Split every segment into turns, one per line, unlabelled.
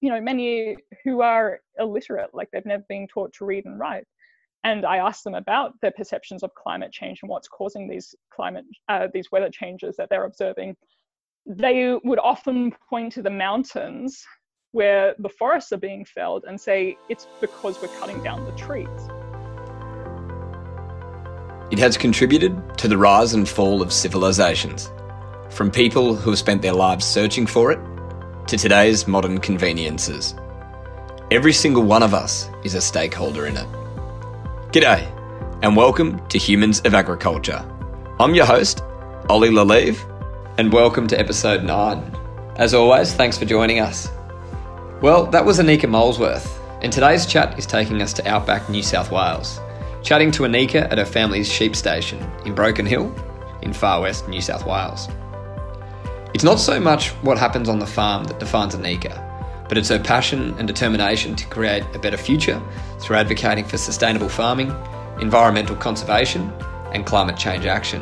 you know, many who are illiterate, like they've never been taught to read and write. And I asked them about their perceptions of climate change and what's causing these climate, uh, these weather changes that they're observing. They would often point to the mountains where the forests are being felled and say it's because we're cutting down the trees.
It has contributed to the rise and fall of civilizations, from people who have spent their lives searching for it to today's modern conveniences. Every single one of us is a stakeholder in it. G'day, and welcome to Humans of Agriculture. I'm your host, Ollie Lalive, and welcome to episode 9. As always, thanks for joining us. Well, that was Anika Molesworth, and today's chat is taking us to outback New South Wales, chatting to Anika at her family's sheep station in Broken Hill in far west New South Wales. It's not so much what happens on the farm that defines Anika, but it's her passion and determination to create a better future through advocating for sustainable farming, environmental conservation, and climate change action.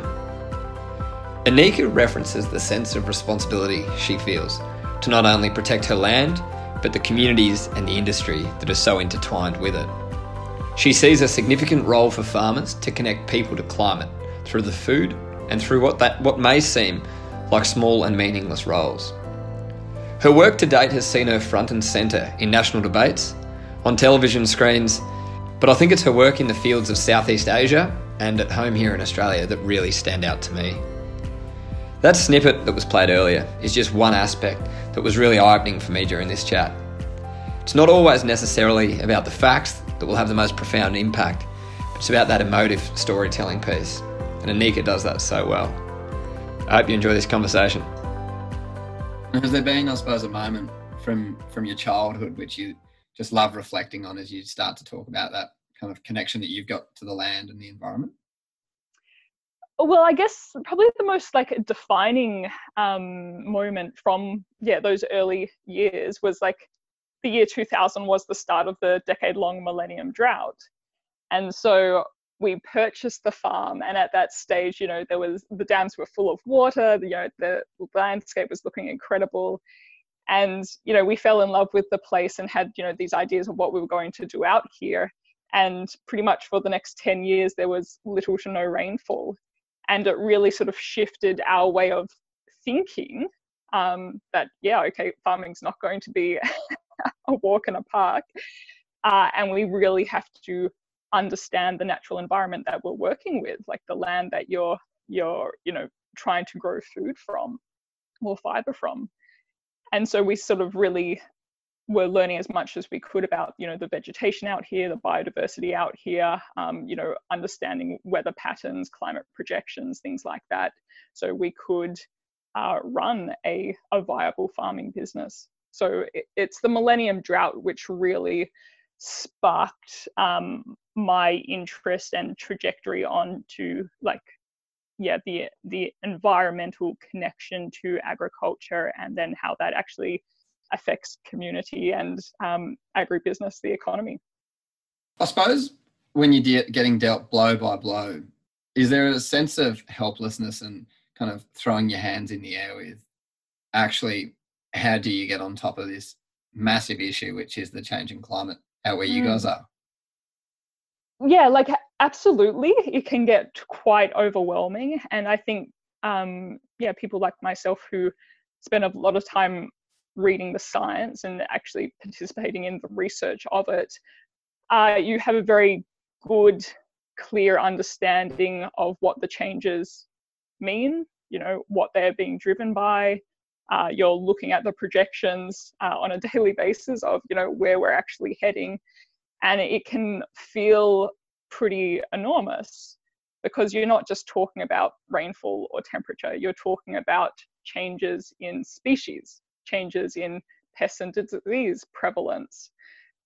Anika references the sense of responsibility she feels to not only protect her land, but the communities and the industry that are so intertwined with it. She sees a significant role for farmers to connect people to climate through the food and through what that what may seem like small and meaningless roles. Her work to date has seen her front and centre in national debates, on television screens, but I think it's her work in the fields of Southeast Asia and at home here in Australia that really stand out to me. That snippet that was played earlier is just one aspect that was really eye opening for me during this chat. It's not always necessarily about the facts that will have the most profound impact, it's about that emotive storytelling piece, and Anika does that so well. I hope you enjoy this conversation.
Has there been, I suppose, a moment from from your childhood which you just love reflecting on as you start to talk about that kind of connection that you've got to the land and the environment?
Well, I guess probably the most like defining um, moment from yeah those early years was like the year 2000 was the start of the decade-long millennium drought, and so we purchased the farm and at that stage you know there was the dams were full of water you know the landscape was looking incredible. And you know we fell in love with the place and had you know these ideas of what we were going to do out here. And pretty much for the next 10 years there was little to no rainfall. And it really sort of shifted our way of thinking um, that yeah okay farming's not going to be a walk in a park. Uh, and we really have to understand the natural environment that we're working with, like the land that you're you're you know trying to grow food from or fiber from. And so we sort of really were learning as much as we could about you know the vegetation out here, the biodiversity out here, um, you know understanding weather patterns, climate projections, things like that. So we could uh, run a, a viable farming business. So it, it's the millennium drought which really sparked um, my interest and trajectory onto like yeah the the environmental connection to agriculture and then how that actually affects community and um, agribusiness the economy.
I suppose when you're de- getting dealt blow by blow is there a sense of helplessness and kind of throwing your hands in the air with actually how do you get on top of this massive issue which is the changing climate? Out where you guys are
yeah like absolutely it can get quite overwhelming and i think um yeah people like myself who spend a lot of time reading the science and actually participating in the research of it uh, you have a very good clear understanding of what the changes mean you know what they're being driven by uh, you're looking at the projections uh, on a daily basis of you know where we're actually heading and it can feel pretty enormous because you're not just talking about rainfall or temperature you're talking about changes in species changes in pest and disease prevalence.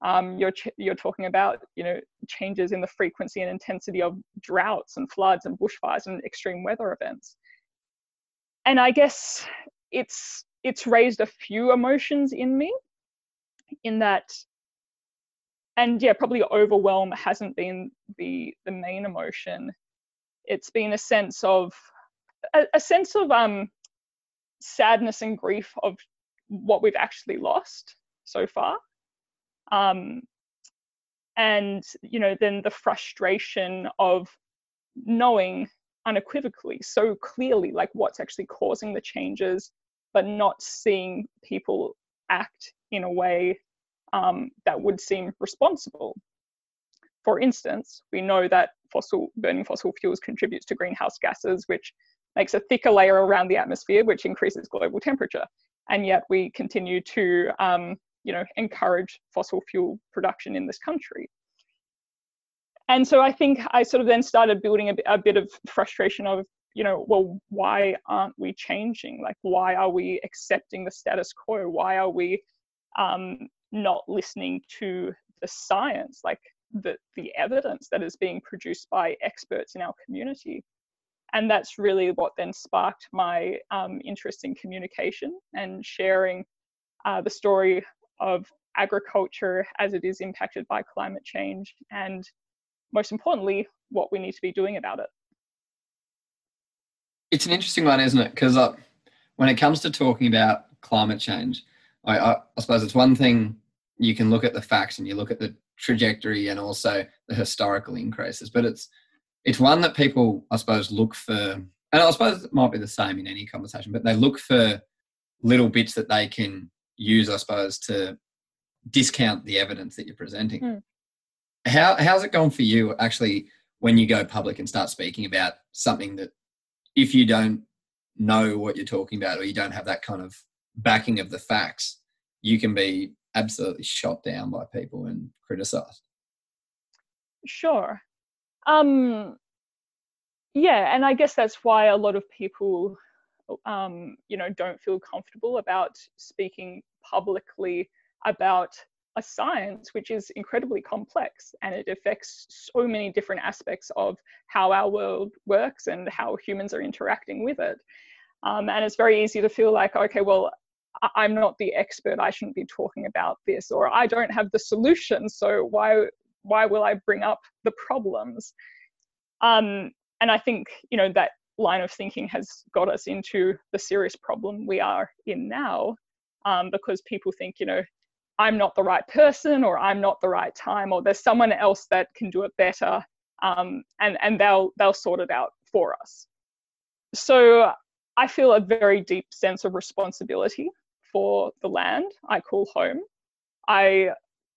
Um, you're ch- you're talking about you know changes in the frequency and intensity of droughts and floods and bushfires and extreme weather events. And i guess it's it's raised a few emotions in me in that and yeah probably overwhelm hasn't been the the main emotion it's been a sense of a, a sense of um sadness and grief of what we've actually lost so far. Um, and you know then the frustration of knowing unequivocally so clearly like what's actually causing the changes but not seeing people act in a way um, that would seem responsible. For instance we know that fossil burning fossil fuels contributes to greenhouse gases which makes a thicker layer around the atmosphere which increases global temperature. And yet we continue to um, you know encourage fossil fuel production in this country. And so i think i sort of then started building a, a bit of frustration of you know well why aren't we changing? Like why are we accepting the status quo? Why are we um, not listening to the science like the the evidence that is being produced by experts in our community. And that's really what then sparked my um, interest in communication and sharing uh, the story of agriculture as it is impacted by climate change and most importantly what we need to be doing about it.
It's an interesting one isn't it? Because uh, when it comes to talking about climate change I, I, I suppose it's one thing you can look at the facts and you look at the trajectory and also the historical increases but it's it's one that people i suppose look for and i suppose it might be the same in any conversation but they look for little bits that they can use, I suppose, to discount the evidence that you're presenting. Mm. How how's it going for you actually when you go public and start speaking about something that if you don't know what you're talking about or you don't have that kind of backing of the facts, you can be absolutely shot down by people and criticized.
Sure. Um yeah, and I guess that's why a lot of people um, you know, don't feel comfortable about speaking publicly about a science which is incredibly complex and it affects so many different aspects of how our world works and how humans are interacting with it. Um, and it's very easy to feel like, okay, well, I'm not the expert. I shouldn't be talking about this, or I don't have the solution. So why why will I bring up the problems? Um, and I think you know that line of thinking has got us into the serious problem we are in now um, because people think you know i'm not the right person or i'm not the right time or there's someone else that can do it better um, and and they'll they'll sort it out for us so i feel a very deep sense of responsibility for the land i call home i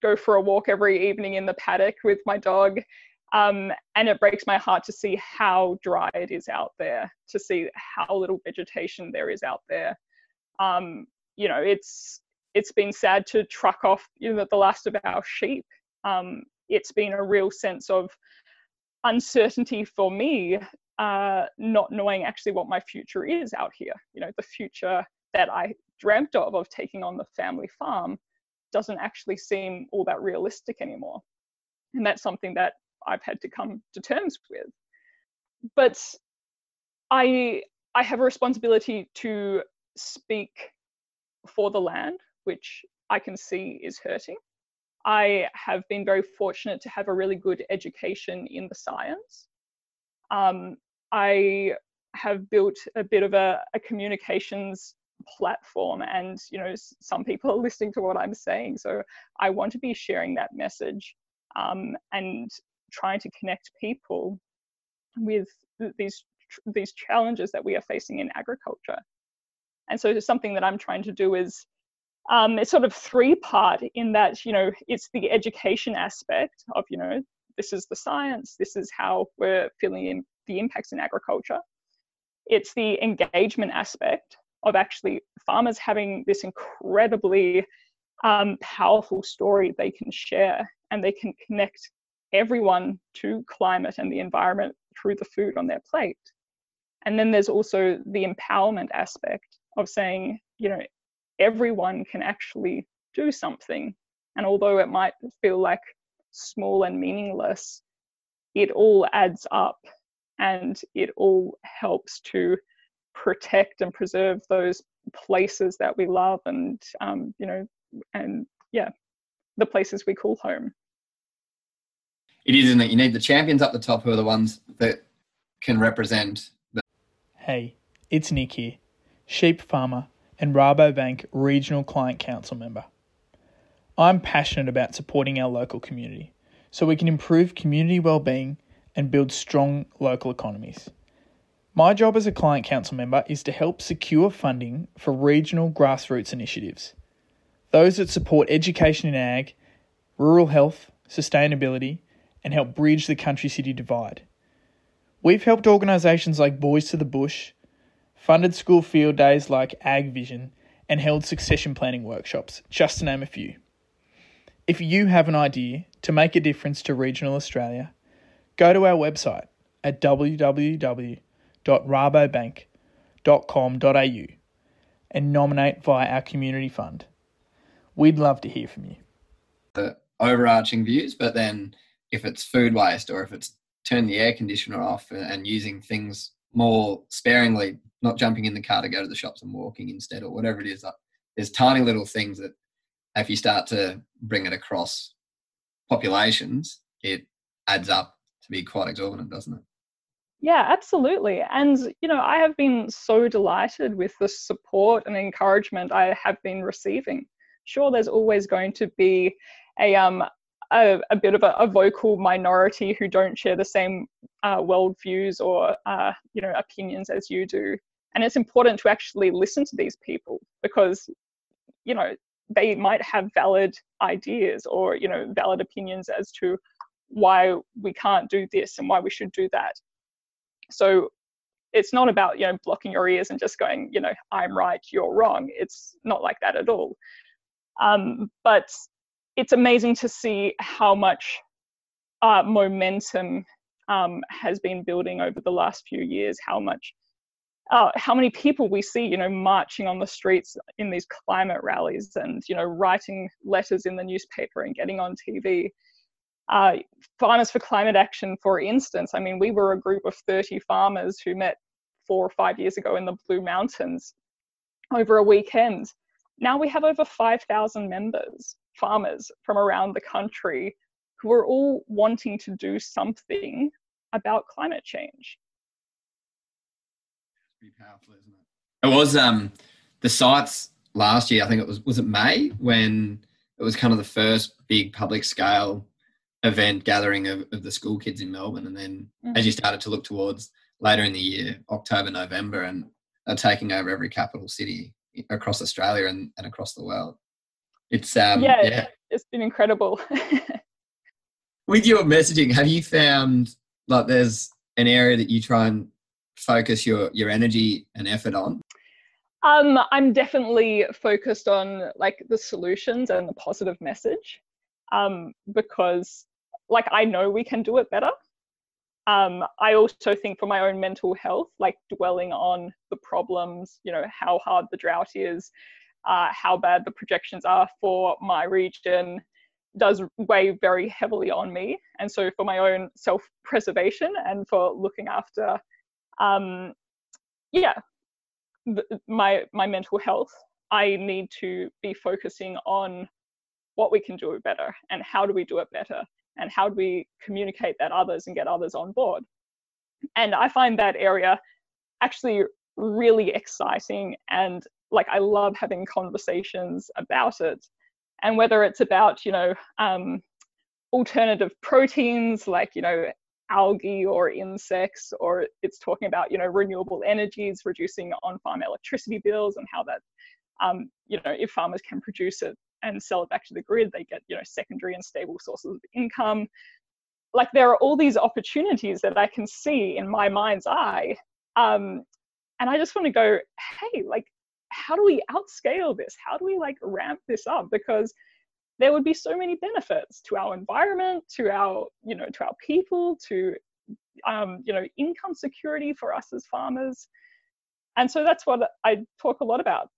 go for a walk every evening in the paddock with my dog um, and it breaks my heart to see how dry it is out there, to see how little vegetation there is out there. Um, you know, it's it's been sad to truck off you know, the last of our sheep. Um, it's been a real sense of uncertainty for me, uh, not knowing actually what my future is out here. You know, the future that I dreamt of of taking on the family farm doesn't actually seem all that realistic anymore. And that's something that I've had to come to terms with. But I I have a responsibility to speak for the land, which I can see is hurting. I have been very fortunate to have a really good education in the science. Um, I have built a bit of a, a, communications platform and you know some people are listening to what i'm saying so i want to be sharing that message um, and trying to connect people with these these challenges that we are facing in agriculture. And so something that I'm trying to do is um, it's sort of three part in that you know it's the education aspect of you know this is the science, this is how we're feeling in the impacts in agriculture. It's the engagement aspect of actually farmers having this incredibly um, powerful story they can share and they can connect everyone to climate and the environment through the food on their plate. And then there's also the empowerment aspect of saying, you know, everyone can actually do something. And although it might feel like small and meaningless, it all adds up and it all helps to protect and preserve those places that we love and, um, you know, and yeah, the places we call home
it is, isn't it? You need the champions up the top who are the ones that can represent. The-
hey, it's Nick here, sheep farmer and Rabobank Regional Client Council member. I'm passionate about supporting our local community so we can improve community well-being and build strong local economies. My job as a client council member is to help secure funding for regional grassroots initiatives. Those that support education in ag, rural health, sustainability, and help bridge the country city divide. We've helped organisations like Boys to the Bush, funded school field days like Ag Vision, and held succession planning workshops, just to name a few. If you have an idea to make a difference to regional Australia, go to our website at www.rabobank.com.au and nominate via our community fund. We'd love to hear from you.
The overarching views, but then if it's food waste or if it's turn the air conditioner off and using things more sparingly, not jumping in the car to go to the shops and walking instead or whatever it is, there's tiny little things that if you start to bring it across populations, it adds up to be quite exorbitant, doesn't it?
Yeah, absolutely. And, you know, I have been so delighted with the support and encouragement I have been receiving. Sure, there's always going to be a, um, a, a bit of a, a, vocal minority who don't share the same uh, worldviews or, uh, you know, opinions as you do. And it's important to actually listen to these people because, you know, they might have valid ideas or, you know, valid opinions as to why we can't do this and why we should do that. So it's not about you know blocking your ears and just going you know I'm right, you're wrong. It's not like that at all. Um, but it's amazing to see how much uh, momentum um, has been building over the last few years. How much, uh, how many people we see, you know, marching on the streets in these climate rallies, and you know, writing letters in the newspaper and getting on TV. Uh, Farmers for Climate Action, for instance, I mean, we were a group of 30 farmers who met four or five years ago in the Blue Mountains over a weekend. Now we have over 5,000 members, farmers from around the country, who are all wanting to do something about climate change.
It? It was um, the sites last year, I think it was, was it May, when it was kind of the first big public scale event gathering of, of the school kids in Melbourne. And then mm-hmm. as you started to look towards later in the year, October, November, and are taking over every capital city across Australia and, and across the world. It's um,
yeah, yeah. it's been incredible.
With your messaging, have you found like there's an area that you try and focus your your energy and effort on?
Um, I'm definitely focused on like the solutions and the positive message um, because like I know we can do it better. Um, I also think for my own mental health, like dwelling on the problems, you know, how hard the drought is, uh, how bad the projections are for my region, does weigh very heavily on me. And so, for my own self preservation and for looking after, um, yeah, my my mental health, I need to be focusing on what we can do better and how do we do it better and how do we communicate that others and get others on board. And i find that area actually really exciting and like i love having conversations about it. And whether it's about you know um, alternative proteins like you know algae or insects or it's talking about you know renewable energies reducing on-farm electricity bills and how that um, you know if farmers can produce it and sell it back to the grid. They get, you know, secondary and stable sources of income. Like there are all these opportunities that I can see in my mind's eye. Um, and I just want to go, hey, like, how do we outscale this? How do we like ramp this up? Because there would be so many benefits to our environment, to our, you know, to our people, to, um, you know, income security for us as farmers. And so that's what I talk a lot about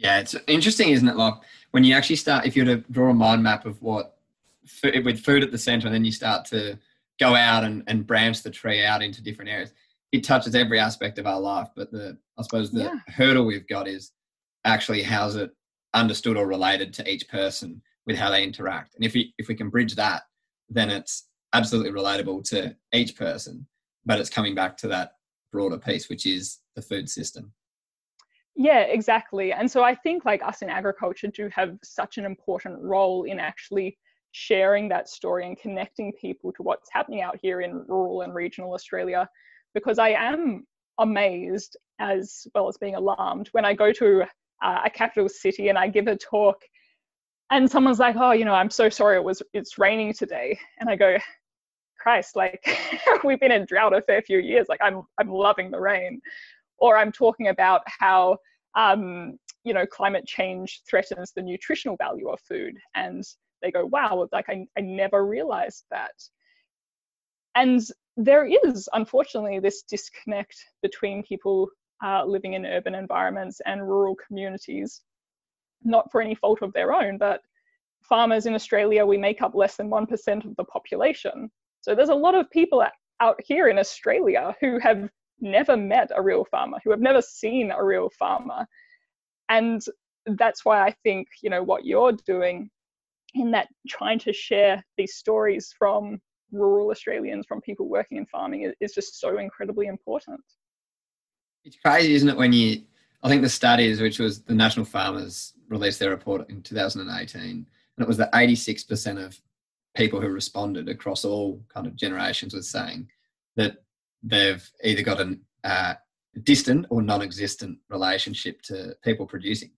yeah, it's interesting, isn't it? Like when you actually start, if you were to draw a mind map of what with food at the center, and then you start to go out and, and branch the tree out into different areas, it touches every aspect of our life. But the I suppose the yeah. hurdle we've got is actually how's it understood or related to each person with how they interact. And if we if we can bridge that, then it's absolutely relatable to each person. But it's coming back to that broader piece, which is the food system.
Yeah, exactly. And so I think like us in agriculture do have such an important role in actually sharing that story and connecting people to what's happening out here in rural and regional Australia because I am amazed as well as being alarmed when I go to uh, a capital city and I give a talk and someone's like, "Oh, you know, I'm so sorry it was it's raining today." And I go, "Christ, like we've been in drought a fair few years. Like I'm I'm loving the rain." Or I'm talking about how um, you know, climate change threatens the nutritional value of food and they go, wow, like I, I never realized that. And there is, unfortunately, this disconnect between people uh, living in urban environments and rural communities, not for any fault of their own, but farmers in Australia, we make up less than 1% of the population. So there's a lot of people out here in Australia who have never met a real farmer, who have never seen a real farmer. And that's why I think, you know, what you're doing in that trying to share these stories from rural Australians, from people working in farming, is just so incredibly important.
It's crazy, isn't it? When you, I think the studies, which was the National Farmers released their report in 2018, and it was that 86% of people who responded across all kind of generations was saying that they've either got a uh, distant or non-existent relationship to people producing,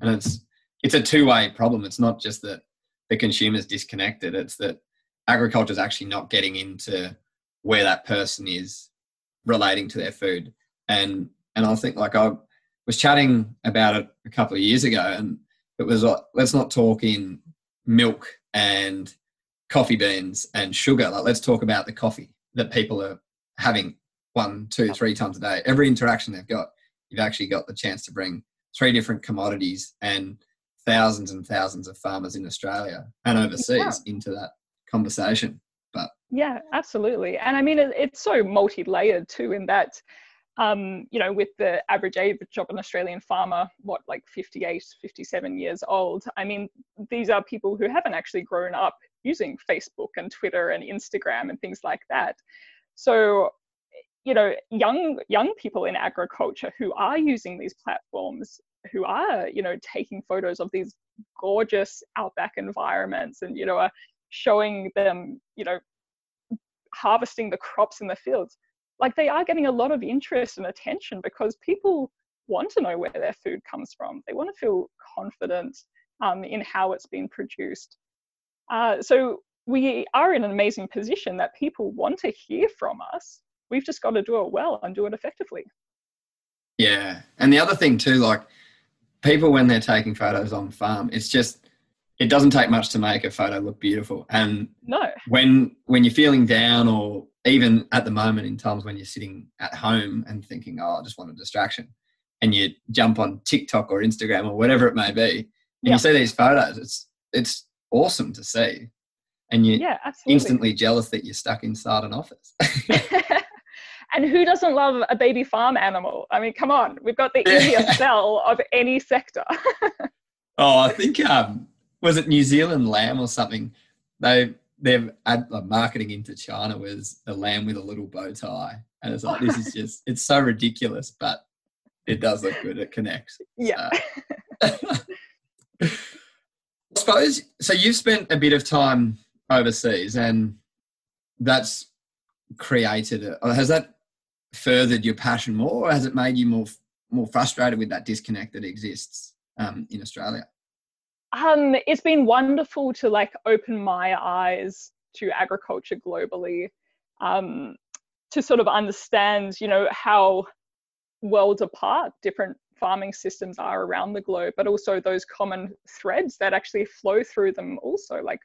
and it's it's a two-way problem. It's not just that the consumer's disconnected. It's that agriculture is actually not getting into where that person is relating to their food. And and I think like I was chatting about it a couple of years ago, and it was like let's not talk in milk and coffee beans and sugar. Like let's talk about the coffee that people are having one, two, three times a day. Every interaction they've got, you've actually got the chance to bring three different commodities and thousands and thousands of farmers in Australia and overseas yeah. into that conversation. But
yeah, absolutely. And I mean, it, it's so multi-layered too, in that, um, you know, with the average age of an Australian farmer, what like 58, 57 years old. I mean, these are people who haven't actually grown up using Facebook and Twitter and Instagram and things like that. So you know young young people in agriculture who are using these platforms who are you know taking photos of these gorgeous outback environments and you know are showing them you know harvesting the crops in the fields like they are getting a lot of interest and attention because people want to know where their food comes from. They want to feel confident um, in how it's been produced. Uh, so we are in an amazing position that people want to hear from us. We've just got to do it well and do it effectively.
Yeah. And the other thing too like people when they're taking photos on farm, it's just it doesn't take much to make a photo look beautiful. And
no,
when when you're feeling down, or even at the moment in times when you're sitting at home and thinking, "Oh, I just want a distraction," and you jump on TikTok or Instagram or whatever it may be, and yeah. you see these photos, it's it's awesome to see, and you're
yeah,
instantly jealous that you're stuck inside an office.
And who doesn't love a baby farm animal? I mean, come on, we've got the easiest sell of any sector.
oh, I think um, was it New Zealand lamb or something? They their ad, like, marketing into China was a lamb with a little bow tie, and it's like this is just it's so ridiculous, but it does look good. It connects.
Yeah.
So. I suppose so. You've spent a bit of time overseas, and that's created. A, has that furthered your passion more, or has it made you more more frustrated with that disconnect that exists um, in Australia?
Um, it's been wonderful to like open my eyes to agriculture globally, um, to sort of understand, you know, how worlds apart different farming systems are around the globe, but also those common threads that actually flow through them also, like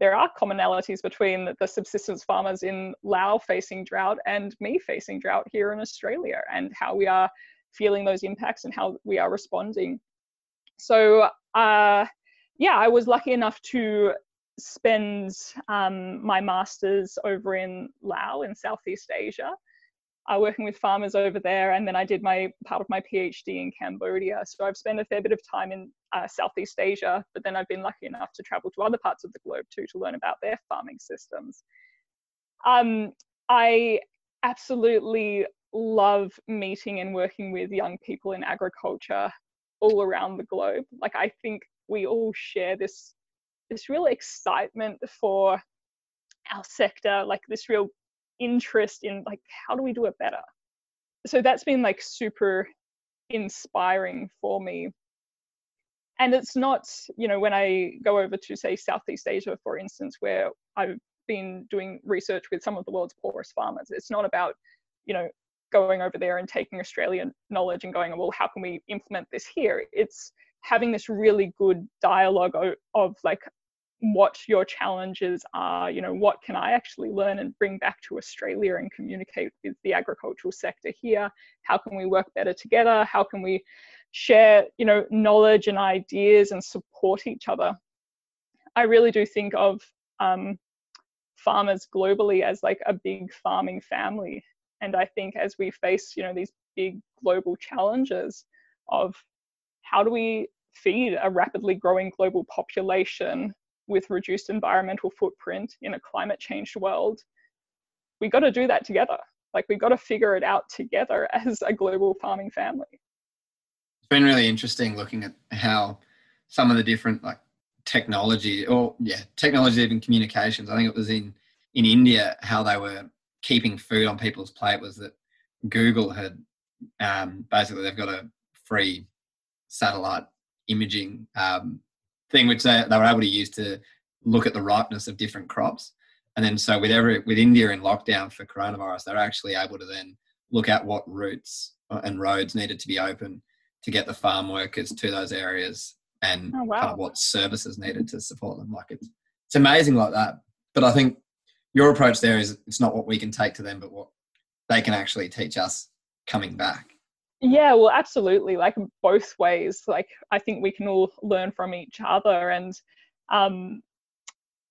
there are commonalities between the subsistence farmers in Laos facing drought and me facing drought here in Australia and how we are feeling those impacts and how we are responding. So, uh, yeah, I was lucky enough to spend um, my master's over in Laos in Southeast Asia uh, working with farmers over there, and then I did my part of my PhD in Cambodia. So I've spent a fair bit of time in uh, Southeast Asia, but then I've been lucky enough to travel to other parts of the globe too to learn about their farming systems. Um, I absolutely love meeting and working with young people in agriculture all around the globe. Like I think we all share this this real excitement for our sector, like this real interest in like how do we do it better. So that's been like super inspiring for me. And it's not, you know, when I go over to say Southeast Asia, for instance, where I've been doing research with some of the world's poorest farmers, it's not about, you know, going over there and taking Australian knowledge and going, well, how can we implement this here? It's having this really good dialogue of, of like what your challenges are, you know, what can I actually learn and bring back to Australia and communicate with the agricultural sector here? How can we work better together? How can we share, you know, knowledge and ideas and support each other? I really do think of um, farmers globally as like a big farming family. And I think as we face, you know, these big global challenges of how do we feed a rapidly growing global population with reduced environmental footprint in a climate changed world, we got to do that together. Like we got to figure it out together as a global farming family.
Been really interesting looking at how some of the different like technology or yeah, technology even communications. I think it was in in India how they were keeping food on people's plate was that Google had um, basically they've got a free satellite imaging um, thing which they, they were able to use to look at the ripeness of different crops. And then so with every with India in lockdown for coronavirus, they're actually able to then look at what routes uh, and roads needed to be open to get the farm workers to those areas and oh, wow. kind of what services needed to support them. Like it's it's amazing like that. But I think your approach there is it's not what we can take to them, but what they can actually teach us coming back.
Yeah, well, absolutely. Like both ways. Like I think we can all learn from each other, and um,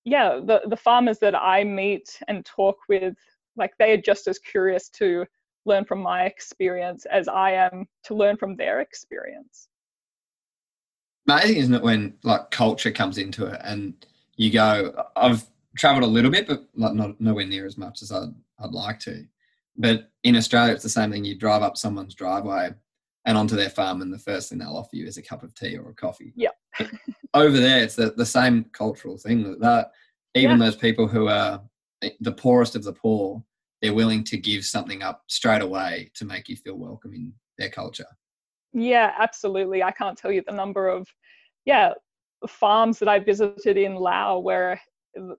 yeah, the the farmers that I meet and talk with, like they are just as curious to learn from my experience as I am to learn from their experience.
Amazing, isn't it, when like culture comes into it, and you go, I've traveled a little bit, but like not nowhere near as much as I'd I'd like to. But in Australia, it's the same thing. You drive up someone's driveway and onto their farm, and the first thing they'll offer you is a cup of tea or a coffee.
Yeah.
Over there, it's the, the same cultural thing that, that even yeah. those people who are the poorest of the poor, they're willing to give something up straight away to make you feel welcome in their culture.
Yeah, absolutely. I can't tell you the number of, yeah, farms that I visited in Laos where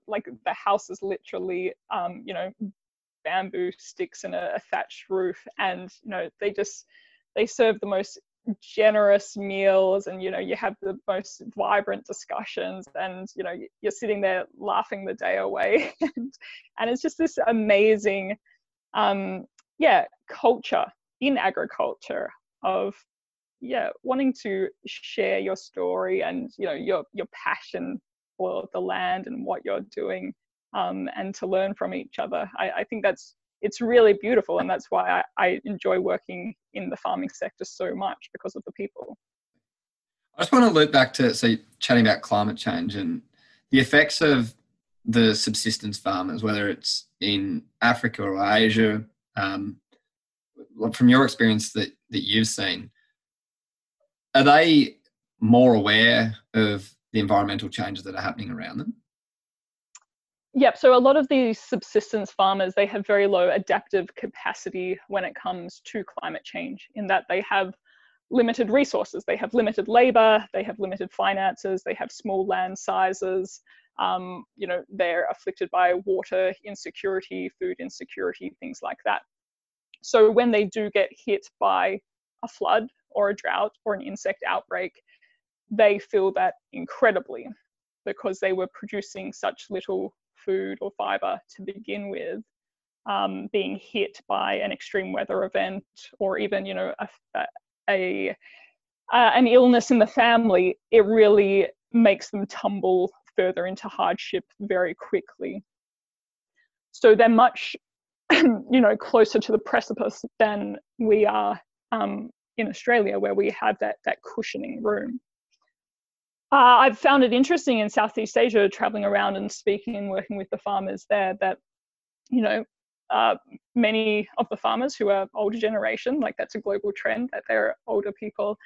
like the house is literally, um, you know, bamboo sticks and a, a thatched roof and you know they just they serve the most generous meals and you know you have the most vibrant discussions and you know you're sitting there laughing the day away and, and it's just this amazing um yeah culture in agriculture of yeah wanting to share your story and you know your your passion for the land and what you're doing um, and to learn from each other. I, I, think that's it's really beautiful, and that's why I, I enjoy working in the farming sector so much because of the people.
I just want to loop back to so chatting about climate change and the effects of the subsistence farmers, whether it's in Africa or Asia. Um, from your experience that, that you've seen, are they more aware of the environmental changes that are happening around them?
Yep. So a lot of these subsistence farmers, they have very low adaptive capacity when it comes to climate change, in that they have limited resources. They have limited labor, they have limited finances, they have small land sizes. Um, you know, they're afflicted by water insecurity, food insecurity, things like that. So when they do get hit by a flood or a drought or an insect outbreak, they feel that incredibly because they were producing such little food or fiber to begin with um, being hit by an extreme weather event or even you know a, a, a an illness in the family it really makes them tumble further into hardship very quickly. So they're much you know closer to the precipice than we are um, in australia where we have that that cushioning room uh, I've found it interesting in Southeast Asia, traveling around and speaking and working with the farmers there, that you know uh, many of the farmers who are older generation, like that's a global trend that they're older people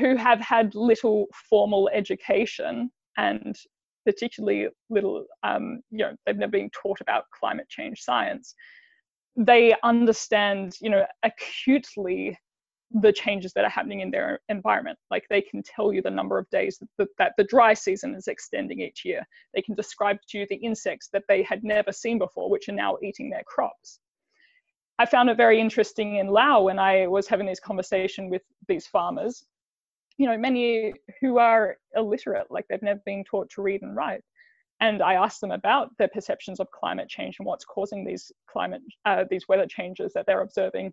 who have had little formal education and particularly little, um, you know, they've never been taught about climate change science. They understand, you know, acutely the changes that are happening in their environment. Like they can tell you the number of days that, that the dry season is extending each year. They can describe to you the insects that they had never seen before, which are now eating their crops. I found it very interesting in Laos when I was having this conversation with these farmers, you know, many who are illiterate, like they've never been taught to read and write. And I asked them about their perceptions of climate change and what's causing these climate, uh, these weather changes that they're observing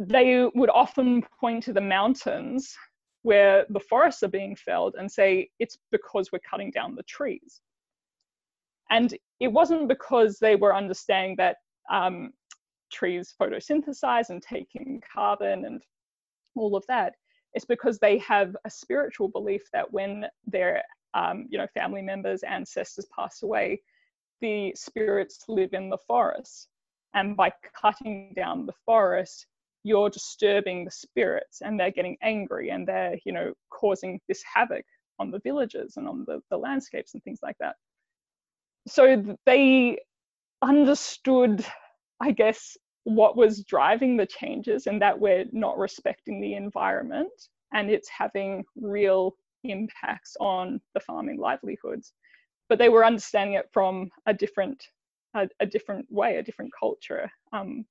they would often point to the mountains where the forests are being felled and say it's because we're cutting down the trees. And it wasn't because they were understanding that um, trees photosynthesize and taking carbon and all of that. It's because they have a spiritual belief that when their um, you know family members, ancestors pass away, the spirits live in the forest. And by cutting down the forest, you're disturbing the spirits and they're getting angry and they're you know causing this havoc on the villages and on the, the landscapes and things like that. So they understood i guess what was driving the changes and that we're not respecting the environment and it's having real impacts on the farming livelihoods. But they were understanding it from a different a, a different way a different culture um,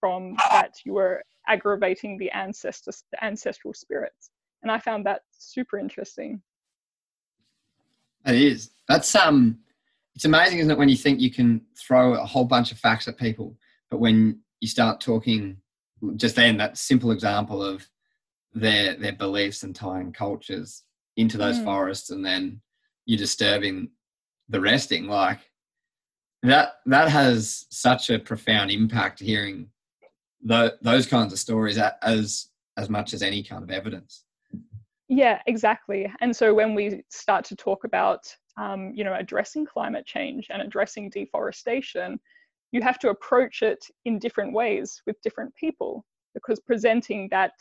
from that you were aggravating the ancestor, the ancestral spirits. And I found that super interesting.
It is. That's um it's amazing, isn't it, when you think you can throw a whole bunch of facts at people, but when you start talking just then that simple example of their their beliefs and tying cultures into those mm. forests and then you're disturbing the resting like that that has such a profound impact hearing the, those kinds of stories as as much as any kind of evidence.
Yeah, exactly. And so when we start to talk about um, you know addressing climate change and addressing deforestation, you have to approach it in different ways with different people because presenting that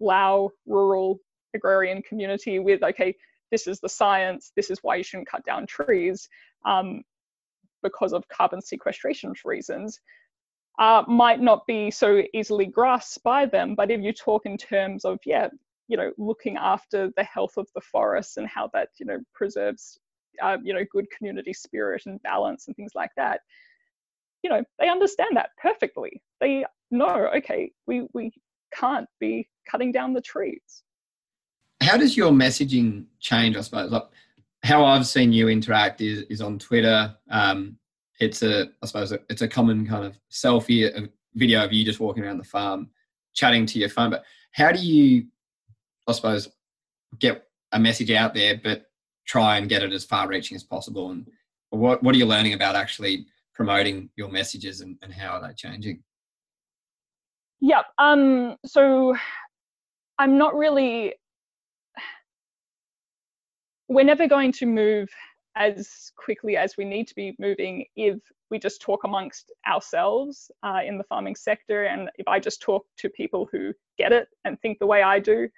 Lao rural agrarian community with okay this is the science this is why you shouldn't cut down trees um, because of carbon sequestration reasons uh, might not be so easily grasped by them. But if you talk in terms of, yeah, you know, looking after the health of the forests and how that, you know, preserves, uh, you know, good community spirit and balance and things like that, you know, they understand that perfectly. They know, okay, we, we can't be cutting down the trees.
How does your messaging change, I suppose? Like, how I've seen you interact is, is on Twitter. Um, it's a I suppose it's a common kind of selfie a video of you just walking around the farm chatting to your phone. But how do you, I suppose, get a message out there, but try and get it as far reaching as possible? And what what are you learning about actually promoting your messages and, and how are they changing?
Yeah. Um. So I'm not really. We're never going to move as quickly as we need to be moving if we just talk amongst ourselves uh, in the farming sector and if I just talk to people who get it and think the way I do,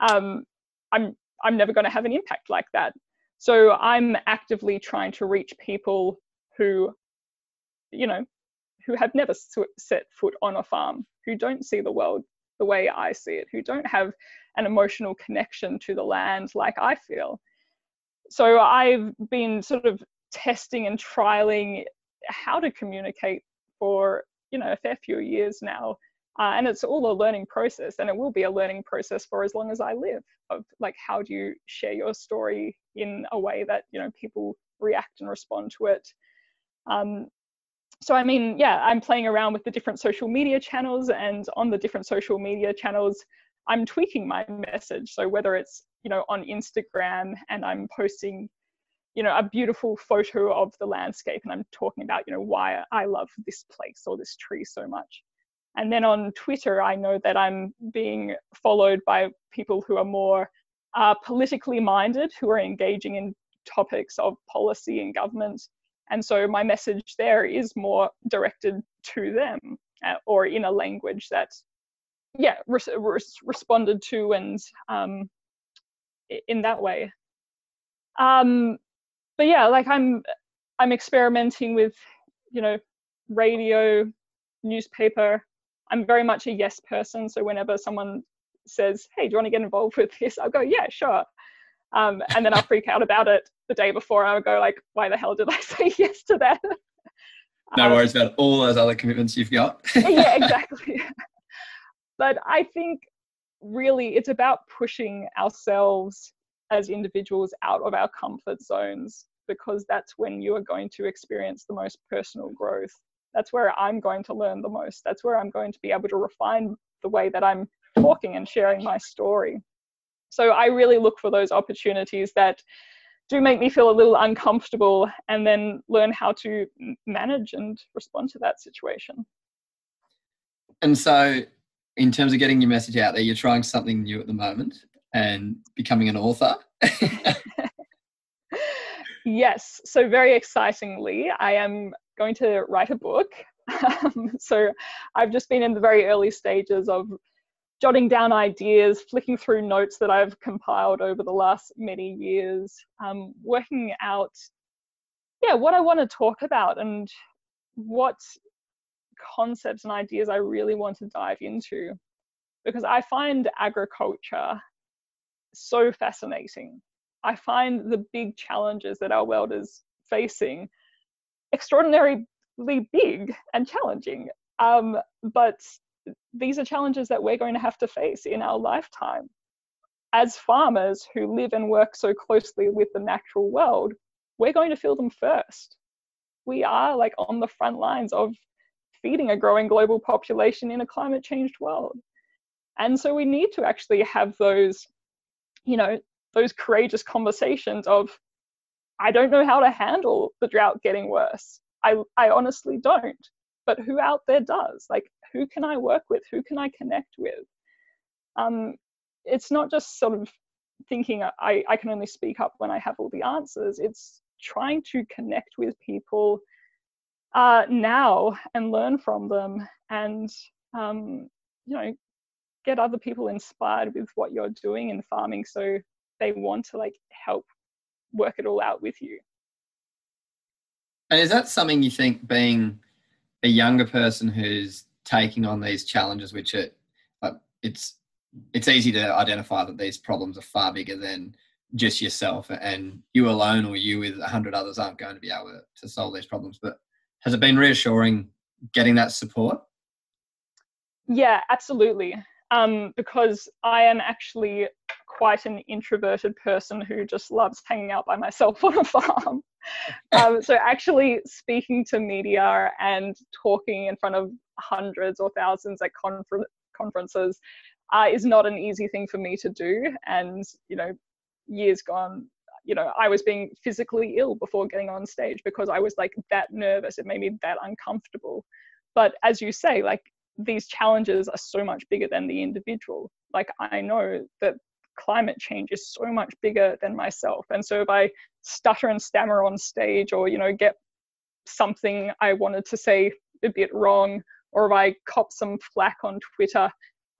um, I'm I'm never going to have an impact like that. So I'm actively trying to reach people who, you know, who have never set foot on a farm, who don't see the world the way I see it, who don't have an emotional connection to the land like I feel so I've been sort of testing and trialing how to communicate for you know a fair few years now. Uh, and it's all a learning process and it will be a learning process for as long as i live of like how do you share your story in a way that you know people react and respond to it. Um, so i mean yeah i'm playing around with the different social media channels and on the different social media channels i'm tweaking my message. So whether it's you know on instagram and i'm posting you know a beautiful photo of the landscape and i'm talking about you know why i love this place or this tree so much. And then on twitter i know that i'm being followed by people who are more uh, politically minded who are engaging in topics of policy and government. And so my message there is more directed to them uh, or in a language that, yeah, res- res- responded to and um, in that way. Um, but yeah, like I'm, I'm experimenting with, you know, radio, newspaper. I'm very much a yes person. So whenever someone says, "Hey, do you want to get involved with this?" I'll go, "Yeah, sure." Um, and then I'll freak out about it the day before. I'll go like, "Why the hell did I say yes to that?"
No um, worries about all those other commitments you've got.
yeah, exactly. but I think really it's about pushing ourselves as individuals out of our comfort zones because that's when you are going to experience the most personal growth. That's where I'm going to learn the most. That's where I'm going to be able to refine the way that I'm talking and sharing my story. So I really look for those opportunities that do make me feel a little uncomfortable and then learn how to manage and respond to that situation.
And so, in terms of getting your message out there, you're trying something new at the moment and becoming an author.
yes. So, very excitingly, I am going to write a book. Um, so, I've just been in the very early stages of jotting down ideas, flicking through notes that I've compiled over the last many years, um, working out, yeah, what I want to talk about and what concepts and ideas I really want to dive into. Because I find agriculture so fascinating. I find the big challenges that our world is facing extraordinarily big and challenging. Um, but these are challenges that we're going to have to face in our lifetime. As farmers who live and work so closely with the natural world, we're going to feel them first. We are like on the front lines of feeding a growing global population in a climate changed world. And so we need to actually have those, you know, those courageous conversations of, I don't know how to handle the drought getting worse. I, I honestly don't. But who out there does? Like, who can I work with? Who can I connect with? Um, it's not just sort of thinking I, I can only speak up when I have all the answers. It's trying to connect with people uh, now and learn from them and, um, you know, get other people inspired with what you're doing in farming so they want to like help work it all out with you.
And is that something you think being a younger person who's taking on these challenges, which are, uh, it's it's easy to identify that these problems are far bigger than just yourself, and you alone or you with a hundred others aren't going to be able to solve these problems. But has it been reassuring getting that support?
Yeah, absolutely. Um, because I am actually quite an introverted person who just loves hanging out by myself on a farm. Um, so actually speaking to media and talking in front of hundreds or thousands at confer- conferences uh, is not an easy thing for me to do. And you know, years gone, you know, I was being physically ill before getting on stage because I was like that nervous. It made me that uncomfortable. But as you say, like these challenges are so much bigger than the individual. Like I know that climate change is so much bigger than myself. And so if I stutter and stammer on stage or, you know, get something I wanted to say a bit wrong, or if I cop some flack on Twitter,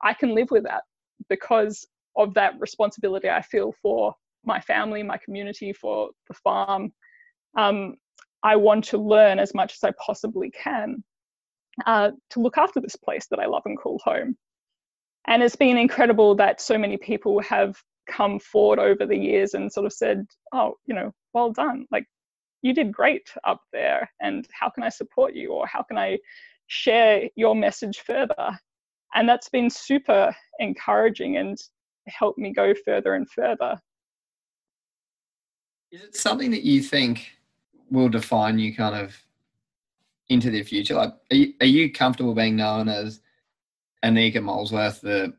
I can live with that because of that responsibility I feel for my family, my community, for the farm. Um, I want to learn as much as I possibly can uh, to look after this place that I love and call home. And it's been incredible that so many people have come forward over the years and sort of said, oh, you know, well done. Like, you did great up there. And how can I support you? Or how can I share your message further? And that's been super encouraging and helped me go further and further.
Is it something that you think will define you kind of into the future? Like, are you, are you comfortable being known as Anika Molesworth, the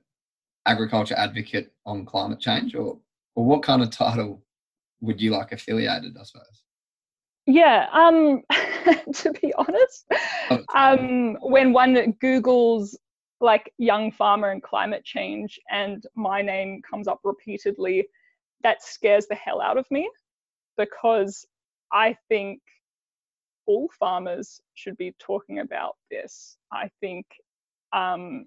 agriculture advocate on climate change, or or what kind of title would you like affiliated? I suppose.
Yeah, um, to be honest, oh, um, when one Googles like young farmer and climate change and my name comes up repeatedly, that scares the hell out of me because I think all farmers should be talking about this. I think, um,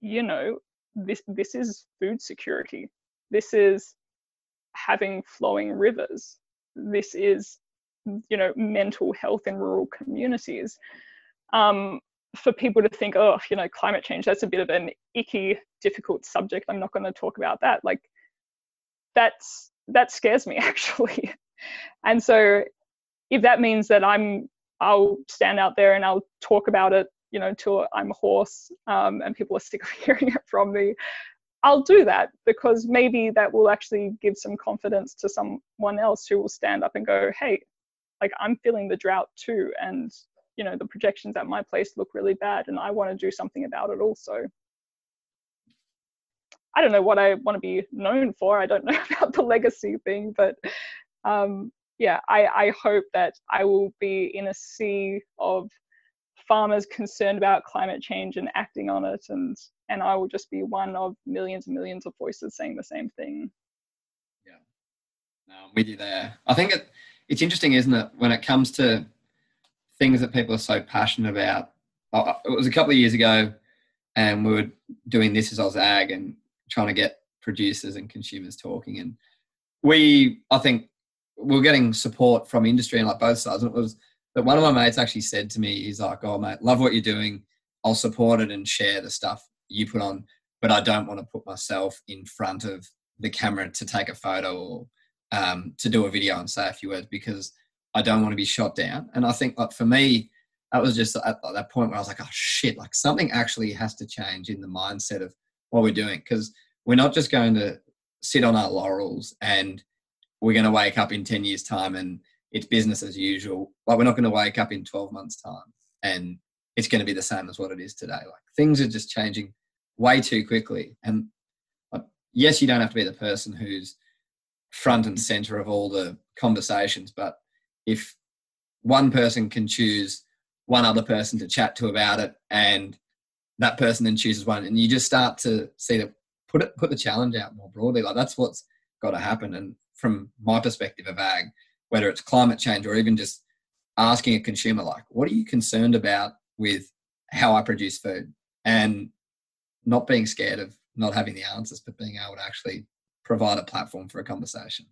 you know, this this is food security. This is having flowing rivers. This is, you know, mental health in rural communities. Um, for people to think, oh, you know, climate change, that's a bit of an icky, difficult subject. I'm not going to talk about that. Like, that's that scares me actually. And so, if that means that I'm, I'll stand out there and I'll talk about it, you know, till I'm hoarse um, and people are sick of hearing it from me. I'll do that because maybe that will actually give some confidence to someone else who will stand up and go, hey, like I'm feeling the drought too. And, you know, the projections at my place look really bad and I want to do something about it also. I don't know what I want to be known for. I don't know about the legacy thing, but um, yeah, I, I hope that I will be in a sea of farmers concerned about climate change and acting on it and and I will just be one of millions and millions of voices saying the same thing.
Yeah, no, I'm with you there. I think it, it's interesting, isn't it, when it comes to things that people are so passionate about. It was a couple of years ago, and we were doing this as Oz Ag and trying to get producers and consumers talking. And we, I think, we're getting support from industry and like both sides. And it was that one of my mates actually said to me, he's like, "Oh, mate, love what you're doing. I'll support it and share the stuff you put on, but I don't want to put myself in front of the camera to take a photo or um, to do a video and say a few words because I don't want to be shot down. And I think like for me, that was just at that point where I was like, oh shit, like something actually has to change in the mindset of what we're doing because we're not just going to sit on our laurels and we're going to wake up in 10 years time and it's business as usual. Like we're not going to wake up in 12 months time and it's going to be the same as what it is today. Like things are just changing way too quickly. And yes, you don't have to be the person who's front and center of all the conversations, but if one person can choose one other person to chat to about it and that person then chooses one and you just start to see that put it put the challenge out more broadly like that's what's got to happen and from my perspective of ag whether it's climate change or even just asking a consumer like what are you concerned about with how i produce food and not being scared of not having the answers, but being able to actually provide a platform for a conversation.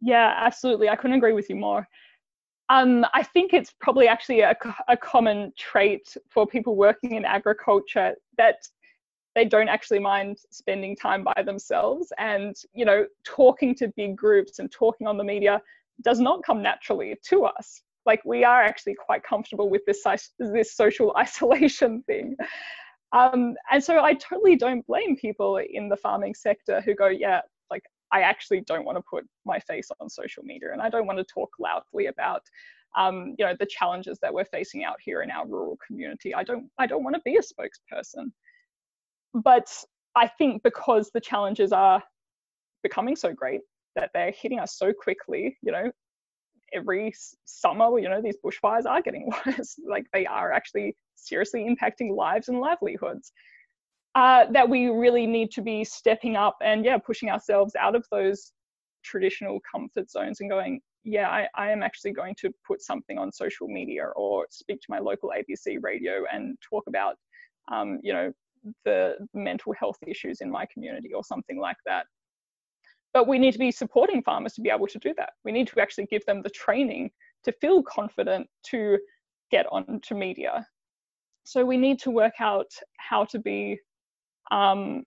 Yeah, absolutely. I couldn't agree with you more. Um, I think it's probably actually a, a common trait for people working in agriculture that they don't actually mind spending time by themselves and you know talking to big groups and talking on the media does not come naturally to us like we are actually quite comfortable with this this social isolation thing um, and so I totally don't blame people in the farming sector who go, yeah, like I actually don't want to put my face on social media and I don't want to talk loudly about um, you know the challenges that we're facing out here in our rural community. I don't I don't want to be a spokesperson. But I think because the challenges are becoming so great that they're hitting us so quickly, you know, every summer, you know, these bushfires are getting worse. like they are actually seriously impacting lives and livelihoods. Uh, that we really need to be stepping up and yeah, pushing ourselves out of those traditional comfort zones and going, yeah, I, I am actually going to put something on social media or speak to my local ABC radio and talk about, um, you know, the mental health issues in my community or something like that. But we need to be supporting farmers to be able to do that. We need to actually give them the training to feel confident to get onto media so we need to work out how to be um,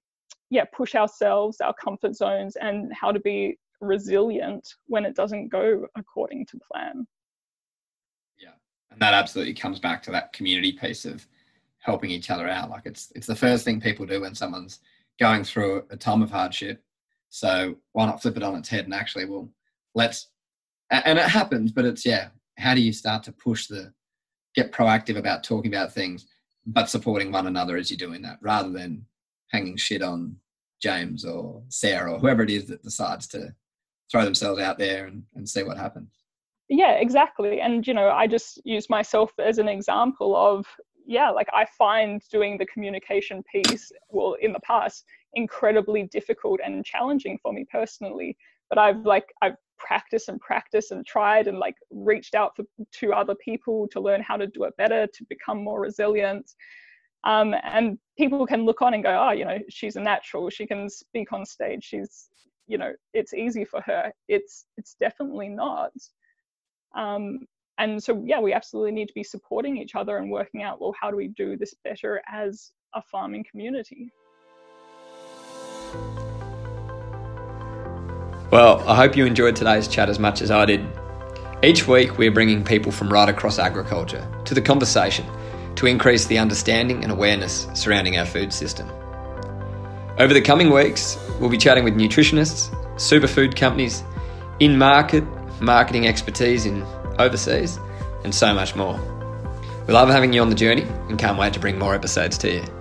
yeah push ourselves our comfort zones and how to be resilient when it doesn't go according to plan
yeah and that absolutely comes back to that community piece of helping each other out like it's it's the first thing people do when someone's going through a time of hardship so why not flip it on its head and actually well let's and it happens but it's yeah how do you start to push the get proactive about talking about things, but supporting one another as you're doing that, rather than hanging shit on James or Sarah or whoever it is that decides to throw themselves out there and, and see what happens.
Yeah, exactly. And, you know, I just use myself as an example of, yeah, like I find doing the communication piece, well, in the past, incredibly difficult and challenging for me personally. But I've like, I've practiced and practiced and tried and like reached out for, to other people to learn how to do it better, to become more resilient. Um, and people can look on and go, oh, you know, she's a natural. She can speak on stage. She's, you know, it's easy for her. It's it's definitely not. Um, and so yeah, we absolutely need to be supporting each other and working out, well, how do we do this better as a farming community?
Well, I hope you enjoyed today's chat as much as I did. Each week, we're bringing people from right across agriculture to the conversation to increase the understanding and awareness surrounding our food system. Over the coming weeks, we'll be chatting with nutritionists, superfood companies, in market, marketing expertise in overseas, and so much more. We love having you on the journey and can't wait to bring more episodes to you.